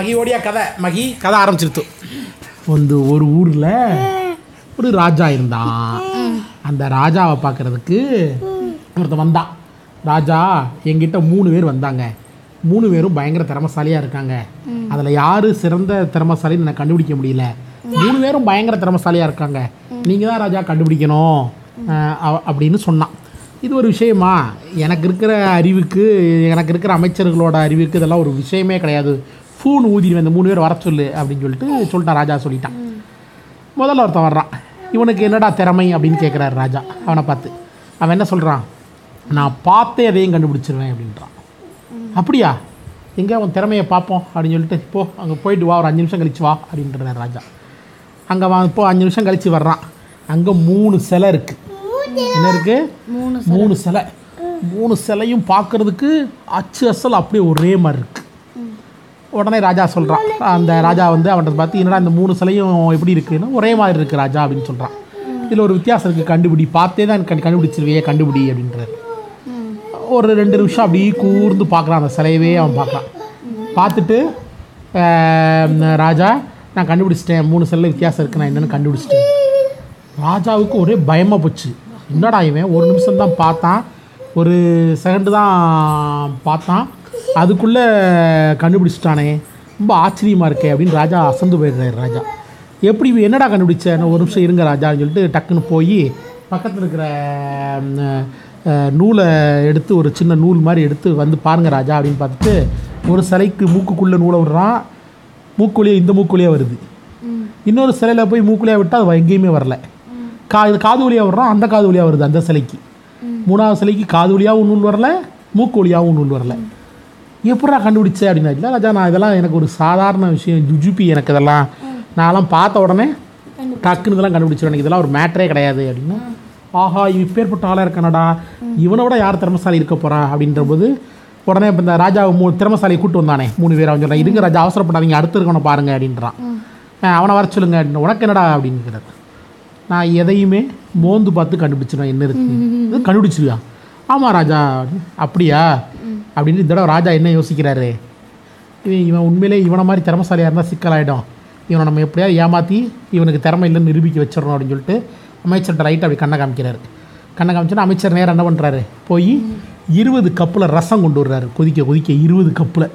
மகியோடைய கதை? மகி? கதை ஆரம்பிச்சிருத்து. வந்து ஒரு ஊரில் ஒரு ராஜா இருந்தான். அந்த ராஜாவை பார்க்கறதுக்கு ஒருத்தன் வந்தான். ராஜா என்கிட்ட மூணு பேர் வந்தாங்க. மூணு பேரும் பயங்கர திறமசாலியாக இருக்காங்க. அதில் யார் சிறந்த திறமசாலின்னு நான் கண்டுபிடிக்க முடியல. மூணு பேரும் பயங்கர திறமசாலியாக இருக்காங்க. நீங்கள் தான் ராஜா கண்டுபிடிக்கணும் அப்படின்னு சொன்னான். இது ஒரு விஷயமா? எனக்கு இருக்கிற அறிவுக்கு எனக்கு இருக்கிற அமைச்சர்களோட அறிவுக்கு இதெல்லாம் ஒரு விஷயமே கிடையாது. ஃபோன் ஊதிடுவேன் இந்த மூணு பேர் வர சொல்லு அப்படின்னு சொல்லிட்டு சொல்லிட்டான் ராஜா சொல்லிட்டான். முதல்ல ஒருத்தன் வர்றான். இவனுக்கு என்னடா திறமை அப்படின்னு கேட்குறாரு ராஜா. அவனை பார்த்து அவன் என்ன சொல்கிறான் நான் பார்த்தே அதையும் கண்டுபிடிச்சிருவேன் அப்படின்றான். அப்படியா? எங்கே அவன் திறமையை பார்ப்போம் அப்படின்னு சொல்லிட்டு போ அங்கே போயிட்டு வா ஒரு அஞ்சு நிமிஷம் கழிச்சு வா அப்படின்றார் ராஜா. அங்கே வா இப்போ அஞ்சு நிமிஷம் கழிச்சு வர்றான். அங்கே மூணு சிலை இருக்குது என்ன இருக்குது மூணு சிலை. மூணு சிலையும் பார்க்கறதுக்கு அச்சு அசல் அப்படியே ஒரே மாதிரி இருக்குது உடனே ராஜா சொல்கிறான் அந்த ராஜா வந்து அவன்கிட்ட பார்த்து என்னடா இந்த மூணு சிலையும் எப்படி இருக்குன்னா? ஒரே மாதிரி இருக்குது ராஜா அப்படின்னு சொல்கிறான் இதில் ஒரு வித்தியாசம் இருக்குது கண்டுபிடி. பார்த்தே தான் கண் கண்டுபிடிச்சிருவையே கண்டுபிடி அப்படின்றாரு. ஒரு ரெண்டு நிமிஷம் அப்படியே கூர்ந்து பார்க்குறான். அந்த சிலையவே அவன் பார்க்குறான். பார்த்துட்டு ராஜா நான் கண்டுபிடிச்சிட்டேன். மூணு சிலையில் வித்தியாசம் இருக்குது நான் என்னென்னு கண்டுபிடிச்சிட்டேன். ராஜாவுக்கு ஒரே பயமாக போச்சு. என்னடா இவன்? ஒரு நிமிஷம் தான் பார்த்தான். ஒரு செகண்டு தான் பார்த்தான். அதுக்குள்ளே கண்டுபிடிச்சிட்டானே. ரொம்ப ஆச்சரியமாக இருக்கே அப்படின்னு ராஜா அசந்து போயிடுறாரு ராஜா. எப்படி என்னடா கண்டுபிடிச்ச? நான் ஒரு நிமிஷம் இருங்க ராஜான்னு சொல்லிட்டு டக்குன்னு போய் பக்கத்தில் இருக்கிற நூலை எடுத்து ஒரு சின்ன நூல் மாதிரி எடுத்து வந்து பாருங்க ராஜா அப்படின்னு பார்த்துட்டு ஒரு சிலைக்கு மூக்குக்குள்ளே நூலை விடுறான். மூக்குழியே இந்த மூக்குழியே வருது. இன்னொரு சிலையில் போய் மூக்குழியாக விட்டால் அது எங்கேயுமே வரல. கா இது காது வழியாக வர்றோம் அந்த காது வழியாக வருது அந்த சிலைக்கு. மூணாவது சிலைக்கு காது வழியாகவும் நூல் வரல மூக்கு வழியாகவும் நூல் வரல. எப்படா கண்டுபிடிச்ச அப்படின்னா இல்லை ராஜா நான் இதெல்லாம் எனக்கு ஒரு சாதாரண விஷயம் ஜுஜுபி எனக்கு இதெல்லாம். நான்லாம் பார்த்த உடனே டக்குன்னு இதெல்லாம் கண்டுபிடிச்சிருவேன். எனக்கு இதெல்லாம் ஒரு மேட்டரே கிடையாது அப்படின்னா. ஆஹா இவன் இப்பேற்பட்ட ஆளாக இருக்கானடா. இவனை விட யார் திறமசாலி இருக்க போறா அப்படின்ற போது உடனே இப்போ இந்த ராஜா மூ திறமசாலியை கூட்டு வந்தானே மூணு பேர் அவன் சொல்கிறான் இருங்க ராஜா அவசரப்படாதீங்க அடுத்து இருக்கவனை பாருங்க அப்படின்றான். "அஹ், அவனை வர சொல்லுங்க அப்படின்னு, உனக்கு என்னடா? அப்படிங்கிறார் நான் எதையுமே மோந்து பார்த்து கண்டுபிடிச்சிடுவேன் என்ன இருக்கு? இது கண்டுபிடிச்சிருவியா? ஆமாம் ராஜா. அப்படியா? அப்படின்னு இந்த தடவை ராஜா என்ன யோசிக்கிறாரு? இவன் இவன் உண்மையிலே இவனை மாதிரி திறமசாலியாக இருந்தால் சிக்கலாயிடும். இவனை நம்ம எப்படியாவது ஏமாற்றி இவனுக்கு திறமை இல்லைன்னு நிரூபிக்க வச்சிடணும் அப்படின்னு சொல்லிட்டு அமைச்சர்கிட்ட ரைட் அப்படி கண்ணை காமிக்கிறாரு. கண்ணை காமிச்சோன்னா அமைச்சர் நேரம் என்ன பண்ணுறாரு போய் இருபது கப்பில் ரசம் கொண்டு வர்றாரு. கொதிக்க கொதிக்க இருபது கப்பில்.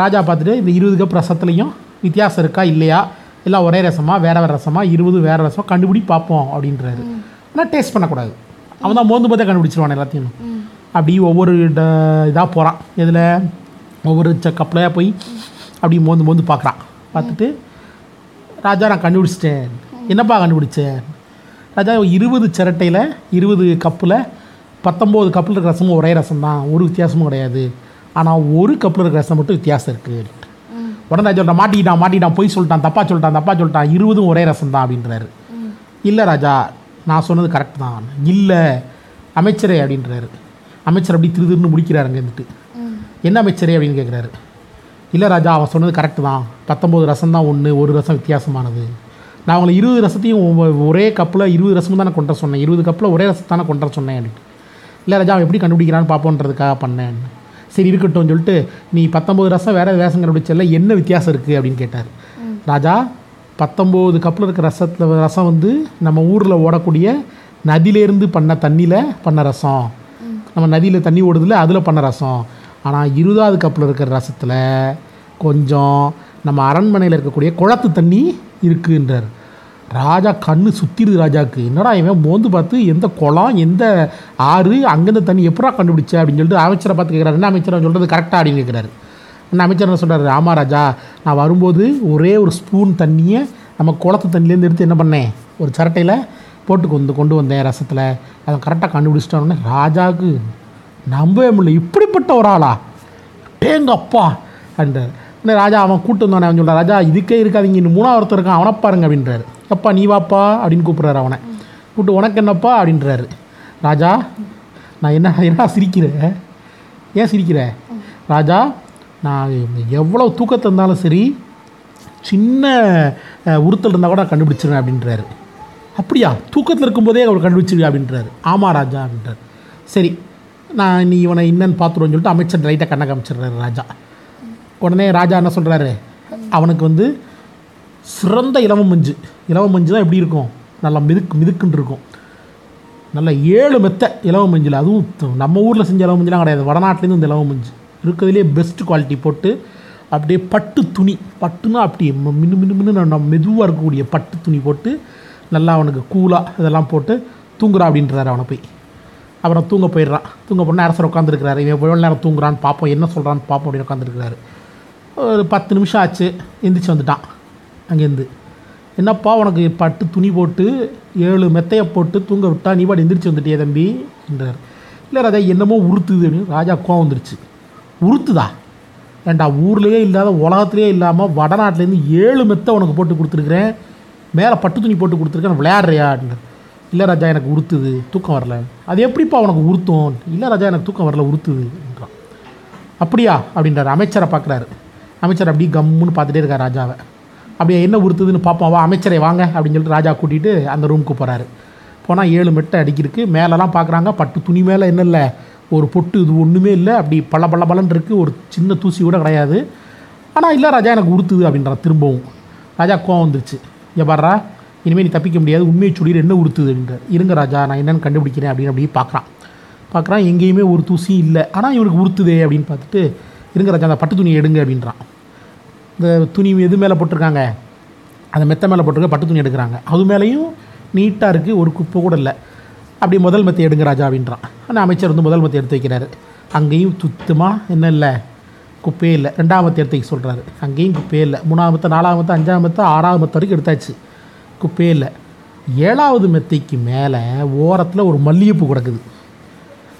ராஜா பார்த்துட்டு இந்த இருபது கப் ரசத்துலேயும் வித்தியாசம் இருக்கா இல்லையா? எல்லாம் ஒரே ரசமா வேற வேறு ரசமா இருபது வேறு ரசமாக கண்டுபிடி பார்ப்போம் அப்படின்றாரு. ஆனால் டேஸ்ட் பண்ணக்கூடாது. அவன் தான் மோந்து பார்த்தே கண்டுபிடிச்சிருவான் எல்லாத்தையும். அப்படி ஒவ்வொரு இதாக போகிறான் இதில் ஒவ்வொரு ச கப்பலையாக போய் அப்படி மோந்து மோந்து பார்க்குறான் பார்த்துட்டு ராஜா நான் கண்டுபிடிச்சிட்டேன். என்னப்பா கண்டுபிடிச்சேன் ராஜா இருபது சிரட்டையில் இருபது கப்பில் பத்தொம்போது கப்பில் இருக்கிற ரசமும் ஒரே ரசம் தான் ஒரு வித்தியாசமும் கிடையாது. ஆனால் ஒரு கப்பில் இருக்கிற ரசம் மட்டும் வித்தியாசம் இருக்குது உடனே ராஜா சொல்லிட்டான் மாட்டிக்கிட்டான் மாட்டிக்கிட்டான் போய் சொல்லிட்டான் தப்பா சொல்லிட்டான் தப்பா சொல்லிட்டான். இருபதும் ஒரே ரசம் தான் அப்படின்றாரு. இல்லை ராஜா நான் சொன்னது கரெக்ட் தான். இல்லை அமைச்சரே அப்படின்றாரு. அமைச்சர் அப்படி திரு திருன்னு முடிக்கிறாருங்க இருந்துட்டு. என்ன அமைச்சரே அப்படின்னு கேட்குறாரு இல்லை ராஜா அவன் சொன்னது கரெக்டு தான். பத்தொம்போது ரசம் தான் ஒன்று ஒரு ரசம் வித்தியாசமானது. நான் அவங்களை இருபது ரசத்தையும் ஒரே கப்பில் இருபது ரசமும் தானே கொண்டு சொன்னேன். இருபது கப்பில் ஒரே ரசத்தை தானே கொண்டு சொன்னேன். அப்படின்ட்டு. இல்லை ராஜா அவன் எப்படி கண்டுபிடிக்கிறான்னு பார்ப்போன்றதுக்காக பண்ணேன். சரி இருக்கட்டும்னு சொல்லிட்டு நீ பத்தொம்போது ரசம் வேறு ரசம் கண்டுபிடிச்சல என்ன வித்தியாசம் இருக்குது அப்படின்னு கேட்டார். ராஜா பத்தொம்போது கப்பில் இருக்கிற ரசத்தில் ரசம் வந்து நம்ம ஊரில் ஓடக்கூடிய நதியிலேருந்து பண்ண தண்ணியில் பண்ண ரசம். நம்ம நதியில் தண்ணி ஓடுதில்ல அதில் பண்ண ரசம். ஆனால் இருபதாவது கப்பில் இருக்கிற ரசத்தில் கொஞ்சம் நம்ம அரண்மனையில் இருக்கக்கூடிய குளத்து தண்ணி இருக்குன்றார். ராஜா கண்ணு சுற்றிடுது ராஜாவுக்கு. என்னடா இவன் மோந்து பார்த்து எந்த குளம் எந்த ஆறு அங்கேருந்து தண்ணி எப்படா கண்டுபிடிச்ச அப்படின்னு சொல்லிட்டு அமைச்சரை பார்த்து கேட்குறாரு என்ன அமைச்சர் சொல்கிறது கரெக்டாக அப்படின்னு கேட்குறாரு என்ன அமைச்சர் என்ன சொல்கிறாரு ஆமாம் ராஜா நான் வரும்போது ஒரே ஒரு ஸ்பூன் தண்ணியை நம்ம குளத்து தண்ணியிலேருந்து எடுத்து என்ன பண்ணேன்? ஒரு சரட்டையில் போட்டு கொண்டு கொண்டு வந்தேன் ரசத்தில் அதை கரெக்டாக கண்டுபிடிச்சிட்டோன்னே ராஜாவுக்கு நம்பவே முடியல. இப்படிப்பட்ட ஒரு ஆளா? டேங்கப்பா அப்படின்றார் உடனே ராஜா அவன் கூட்டு வந்தானே அவன் சொல்கிறான் ராஜா இதுக்கே இருக்காதீங்க இன்னும் மூணாவது ஒருத்தர் இருக்கான் அவனை பாருங்க அப்படின்றாரு. அப்பா நீ வாப்பா அப்படின்னு கூப்பிட்றாரு அவனை. கூப்பிட்டு உனக்கு என்னப்பா? அப்படின்றாரு. ராஜா நான் என்ன என்ன சிரிக்கிற? ஏன் சிரிக்கிற? ராஜா நான் எவ்வளோ தூக்கத்தை இருந்தாலும் சரி சின்ன உறுத்தல் இருந்தால் கூட நான் கண்டுபிடிச்சிருவேன் அப்படின்றாரு. அப்படியா? தூக்கத்தில் இருக்கும்போதே அவர் கண்டுபிடிச்சிருவியா அப்படின்றாரு. ஆமா ராஜா அப்படின்றார். சரி நான் நீ இவனை இன்னன்னு பார்த்துருவோன்னு சொல்லிட்டு அமைச்சர் லைட்டாக கண்ணை காமிச்சிடுறாரு ராஜா. உடனே ராஜா என்ன சொல்கிறாரு அவனுக்கு வந்து சிறந்த இளவ மஞ்சு. இளவ மஞ்சு தான் எப்படி இருக்கும்? நல்லா மிதுக்கு மிதுக்குன்னு இருக்கும். நல்ல ஏழு மெத்த இலவம் மஞ்சள் அதுவும் நம்ம ஊரில் செஞ்ச இலவம் மஞ்சள்லாம் கிடையாது. வடநாட்டிலேருந்து இந்த இலவம் மஞ்சு. இருக்கிறதுலே பெஸ்ட் குவாலிட்டி போட்டு அப்படியே பட்டு துணி. பட்டுனா அப்படி மின்னு மின்னு மின்னு மெதுவாக இருக்கக்கூடிய பட்டு துணி போட்டு நல்லா அவனுக்கு கூலாக இதெல்லாம் போட்டு தூங்குறா அப்படின்றாரு அவனை போய். அப்புறம் தூங்க போயிடுறான் தூங்க போனால் அரசர் உட்காந்துருக்கிறாரு இவன் எவ்வளோ நேரம் தூங்குறான்னு பார்ப்போம் என்ன சொல்கிறான்னு பார்ப்போம் அப்படின்னு உட்காந்துருக்கிறாரு ஒரு பத்து நிமிஷம் ஆச்சு எந்திரிச்சு வந்துட்டான். அங்கேருந்து என்னப்பா உனக்கு பட்டு துணி போட்டு ஏழு மெத்தையை போட்டு தூங்க விட்டா நீ பாட்டு எந்திரிச்சு வந்துட்டியே தம்பி என்றார். இல்லை ராஜா என்னமோ உறுத்துது அப்படின்னு ராஜா கோவம் வந்துருச்சு. உறுத்துதா? ஏன்டா ஊர்லேயே இல்லாத உலகத்துலேயே இல்லாமல் வடநாட்டிலேருந்து ஏழு மெத்தை உனக்கு போட்டு கொடுத்துருக்குறேன். மேலே பட்டு துணி போட்டு கொடுத்துருக்கேன் விளையாடுறியா? அப்படின்னு இல்லை ராஜா எனக்கு உறுத்துது. தூக்கம் வரல. அது எப்படிப்பா உனக்கு உறுத்தும்? இல்லை ராஜா எனக்கு தூக்கம் வரல உறுத்துது. என்றான். அப்படியா? அப்படின்றார். அமைச்சரை பார்க்குறாரு. அமைச்சர் அப்படியே கம்முன்னு பார்த்துட்டே இருக்கார் ராஜாவை. அப்படியே என்ன உறுத்துதுன்னு பார்ப்போம். வா அமைச்சரை வாங்க அப்படின்னு சொல்லிட்டு ராஜா கூட்டிகிட்டு அந்த ரூமுக்கு போகிறாரு போனால் ஏழு மெட்டை அடிக்கிருக்கு மேலெலாம் பார்க்குறாங்க. பட்டு துணி மேலே என்ன இல்லை? ஒரு பொட்டு இது ஒன்றுமே இல்லை. அப்படி பல பல பலன் இருக்குது ஒரு சின்ன தூசி கூட கிடையாது. ஆனால் இல்லை ராஜா எனக்கு உறுத்துது அப்படின்றான். திரும்பவும். ராஜா கோவம் வந்துருச்சு. இங்கே பாடுறா இனிமேல் நீ தப்பிக்க முடியாது உண்மையை சொல்லிடு என்ன உறுத்துது அப்படின்றார் இருங்க ராஜா நான் என்னென்னு கண்டுபிடிக்கிறேன் அப்படின்னு அப்படியே பார்க்குறான். பார்க்குறான் எங்கேயுமே ஒரு தூசி இல்லை. ஆனால் இவனுக்கு உறுத்துதே அப்படின்னு பார்த்துட்டு இருங்க ராஜா அந்த பட்டு துணியை எடுங்க அப்படின்றான். இந்த துணி எது மேலே போட்டிருக்காங்க? அந்த மெத்த மேலே போட்டிருக்க பட்டு துணி எடுக்கிறாங்க. அது மேலேயும் நீட்டாக இருக்குது ஒரு குப்பை கூட இல்லை. அப்படி முதல் மெத்தை எடுங்க ராஜா அப்படின்றான். ஆனால் அமைச்சர் வந்து முதல் மெத்தை எடுத்து வைக்கிறாரு. அங்கேயும் சுத்தமாக என்ன இல்லை? குப்பே இல்லை. ரெண்டாவது இடத்துக்கு சொல்கிறாரு அங்கேயும் குப்பையே இல்லை. மூணாவது நாலாமத்து நாலாவது அஞ்சாவது ஆறாவது மெத்தை வரைக்கும் எடுத்தாச்சு. குப்பே இல்லை. ஏழாவது மெத்தைக்கு மேலே ஓரத்தில் ஒரு மல்லிகைப்பூ கிடக்குது.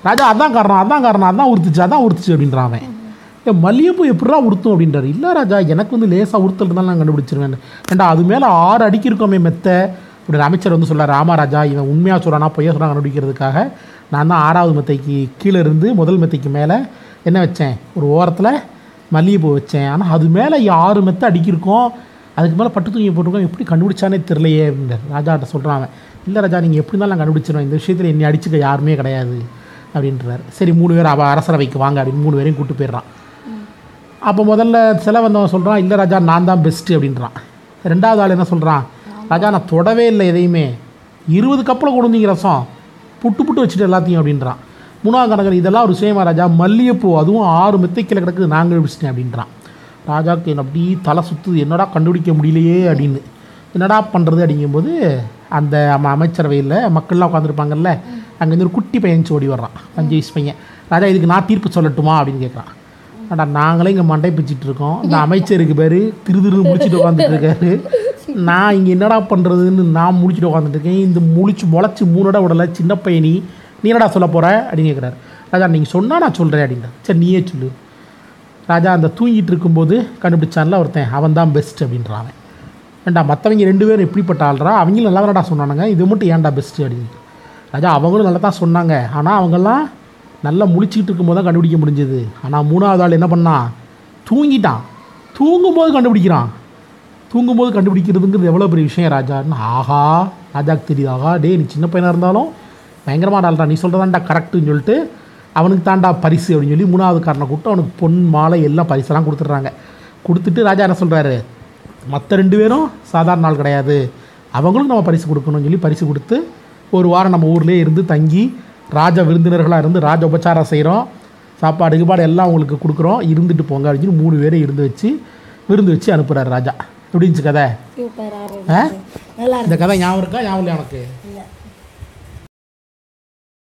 ராஜா அதான் காரணம் அதான் காரணம் அதான் உறுத்துச்சு அதான் உறுத்துச்சு அப்படின்றான் அவன். ஏன் மல்லிகைப்பூ எப்படிடா உடுத்தும் அப்படின்றாரு. இல்லை ராஜா எனக்கு வந்து லேசாக உறுத்தல் இருந்தாலும் நான் கண்டுபிடிச்சிருவேன் ஏன்டா அது மேலே ஆறு அடிக்கி இருக்கோமே மெத்த. இப்படி அமைச்சர் வந்து சொல்கிறார் ராமராஜா இவன் உண்மையாக சொல்கிறானா பொய்யா சொல்கிறான் கண்டுபிடிக்கிறதுக்காக நான் தான் ஆறாவது மெத்தைக்கு கீழே இருந்து முதல் மெத்தைக்கு மேலே என்ன வச்சேன்? ஒரு ஓரத்தில் மல்லிகைப்பூ வச்சேன். ஆனால் அது மேலே ஆறு மெத்தை அடிக்கிருக்கோம்? அதுக்கு மேலே பட்டு துணியை போட்டிருக்கோம். எப்படி கண்டுபிடிச்சானே தெரிலையே அப்படின்றார் ராஜாட்ட சொல்கிறாங்க இல்லை ராஜா நீங்கள் எப்படி இருந்தாலும் நான் கண்டுபிடிச்சிருவேன். இந்த விஷயத்தில் என்னை அடிச்சுக்க யாருமே கிடையாது. அப்படின்றார். சரி மூணு பேர் அவ அரசரவைக்கு வாங்க அப்படின்னு மூணு பேரையும் கூட்டு போயிடுறான். அப்போ முதல்ல சில வந்தவன் சொல்கிறான் இல்லை ராஜா நான் தான் பெஸ்ட்டு அப்படின்றான். ரெண்டாவது ஆள் என்ன சொல்கிறான் ராஜா நான் தொடவே இல்லை எதையுமே. இருபது கப்பில் கொடுந்தீங்க ரசம். புட்டு புட்டு வச்சுட்டு எல்லாத்தையும் அப்படின்றான். மூணாங்கடகன் இதெல்லாம் ஒரு விஷயமா ராஜா. மல்லிகைப்பூ அதுவும் ஆறு மெத்தைக்கில் கிடக்குது நாங்கள் விழிச்சிட்டேன் அப்படின்றான். ராஜாவுக்கு என்ன அப்படி தலை சுற்றுது என்னடா கண்டுபிடிக்க முடியலையே அப்படின்னு. என்னடா பண்ணுறது அப்படிங்கும்போது அந்த அமைச்சரவையில் மக்கள்லாம் உட்காந்துருப்பாங்கல்ல அங்கேருந்து ஒரு குட்டி பையன் ஓடி வர்றான் அஞ்சு வயசு பையன். ராஜா இதுக்கு நான் தீர்ப்பு சொல்லட்டுமா? அப்படின்னு கேட்குறான் அடா நாங்களே இங்கே மண்டை பிச்சுட்டு இருக்கோம். இந்த அமைச்சருக்கு பேர் திரு திருன்னு முடிச்சுட்டு உட்காந்துட்டு இருக்காரு. நான் இங்கே என்னடா பண்ணுறதுன்னு நான் முடிச்சுட்டு உட்காந்துட்டு இருக்கேன். இந்த முழிச்சு முளைச்சி மூணோட விடலை சின்ன பையனி நீ என்னடா சொல்ல போகிற அப்படின்னு கேட்குறாரு ராஜா நீங்கள் சொன்னால் நான் சொல்கிறேன் அப்படின்றார். சரி நீயே சொல்லு. ராஜா அந்த தூங்கிட்டு இருக்கும்போது கண்டுபிடிச்சான்ல ஒருத்தன் அவன் தான் பெஸ்ட் அப்படின்றான் அவன். ஏன்டா மற்றவங்க ரெண்டு பேரும் எப்படிப்பட்ட ஆள்றா? அவங்களும் நல்லா தானடா சொன்னானுங்க இது மட்டும் ஏன்டா பெஸ்ட்டு அப்படின்னு. ராஜா அவங்களும் நல்லா தான் சொன்னாங்க. ஆனால் அவங்கெல்லாம் நல்லா முழிச்சிக்கிட்டு இருக்கும்போது தான் கண்டுபிடிக்க முடிஞ்சது. ஆனால் மூணாவது ஆள் என்ன பண்ணான் தூங்கிட்டான். தூங்கும்போது கண்டுபிடிக்கிறான். தூங்கும்போது கண்டுபிடிக்கிறதுங்கிறது எவ்வளோ பெரிய விஷயம் ராஜான்னு ஆஹா ராஜாக்கு தெரியுது. ஆஹா டே நீ சின்ன பையனாக இருந்தாலும் பயங்கரமாக ஆள்டா நீ சொல்கிறதாண்டா கரெக்டுன்னு சொல்லிட்டு அவனுக்கு தாண்டா பரிசு அப்படின்னு சொல்லி மூணாவது காரனை கூப்பிட்டு அவனுக்கு பொன் மாலை எல்லாம் பரிசெல்லாம் கொடுத்துட்றாங்க. கொடுத்துட்டு ராஜா என்ன சொல்கிறாரு மற்ற ரெண்டு பேரும் சாதாரண ஆள் கிடையாது. அவங்களும் நம்ம பரிசு கொடுக்கணும்னு சொல்லி பரிசு கொடுத்து ஒரு வாரம் நம்ம ஊர்லேயே இருந்து தங்கி ராஜ விருந்தினர்களாக இருந்து ராஜ உபச்சாரம் செய்கிறோம் சாப்பாடு கிபாடு எல்லாம் உங்களுக்கு கொடுக்குறோம். இருந்துட்டு போங்க அப்படின்னு சொல்லி மூணு பேரை இருந்து வச்சு விருந்து வச்சு அனுப்புகிறார் ராஜா. எப்படி இருந்துச்சு கதை? இந்த கதை ஞாபகம் இருக்கா? ஞாபகம் இல்லை.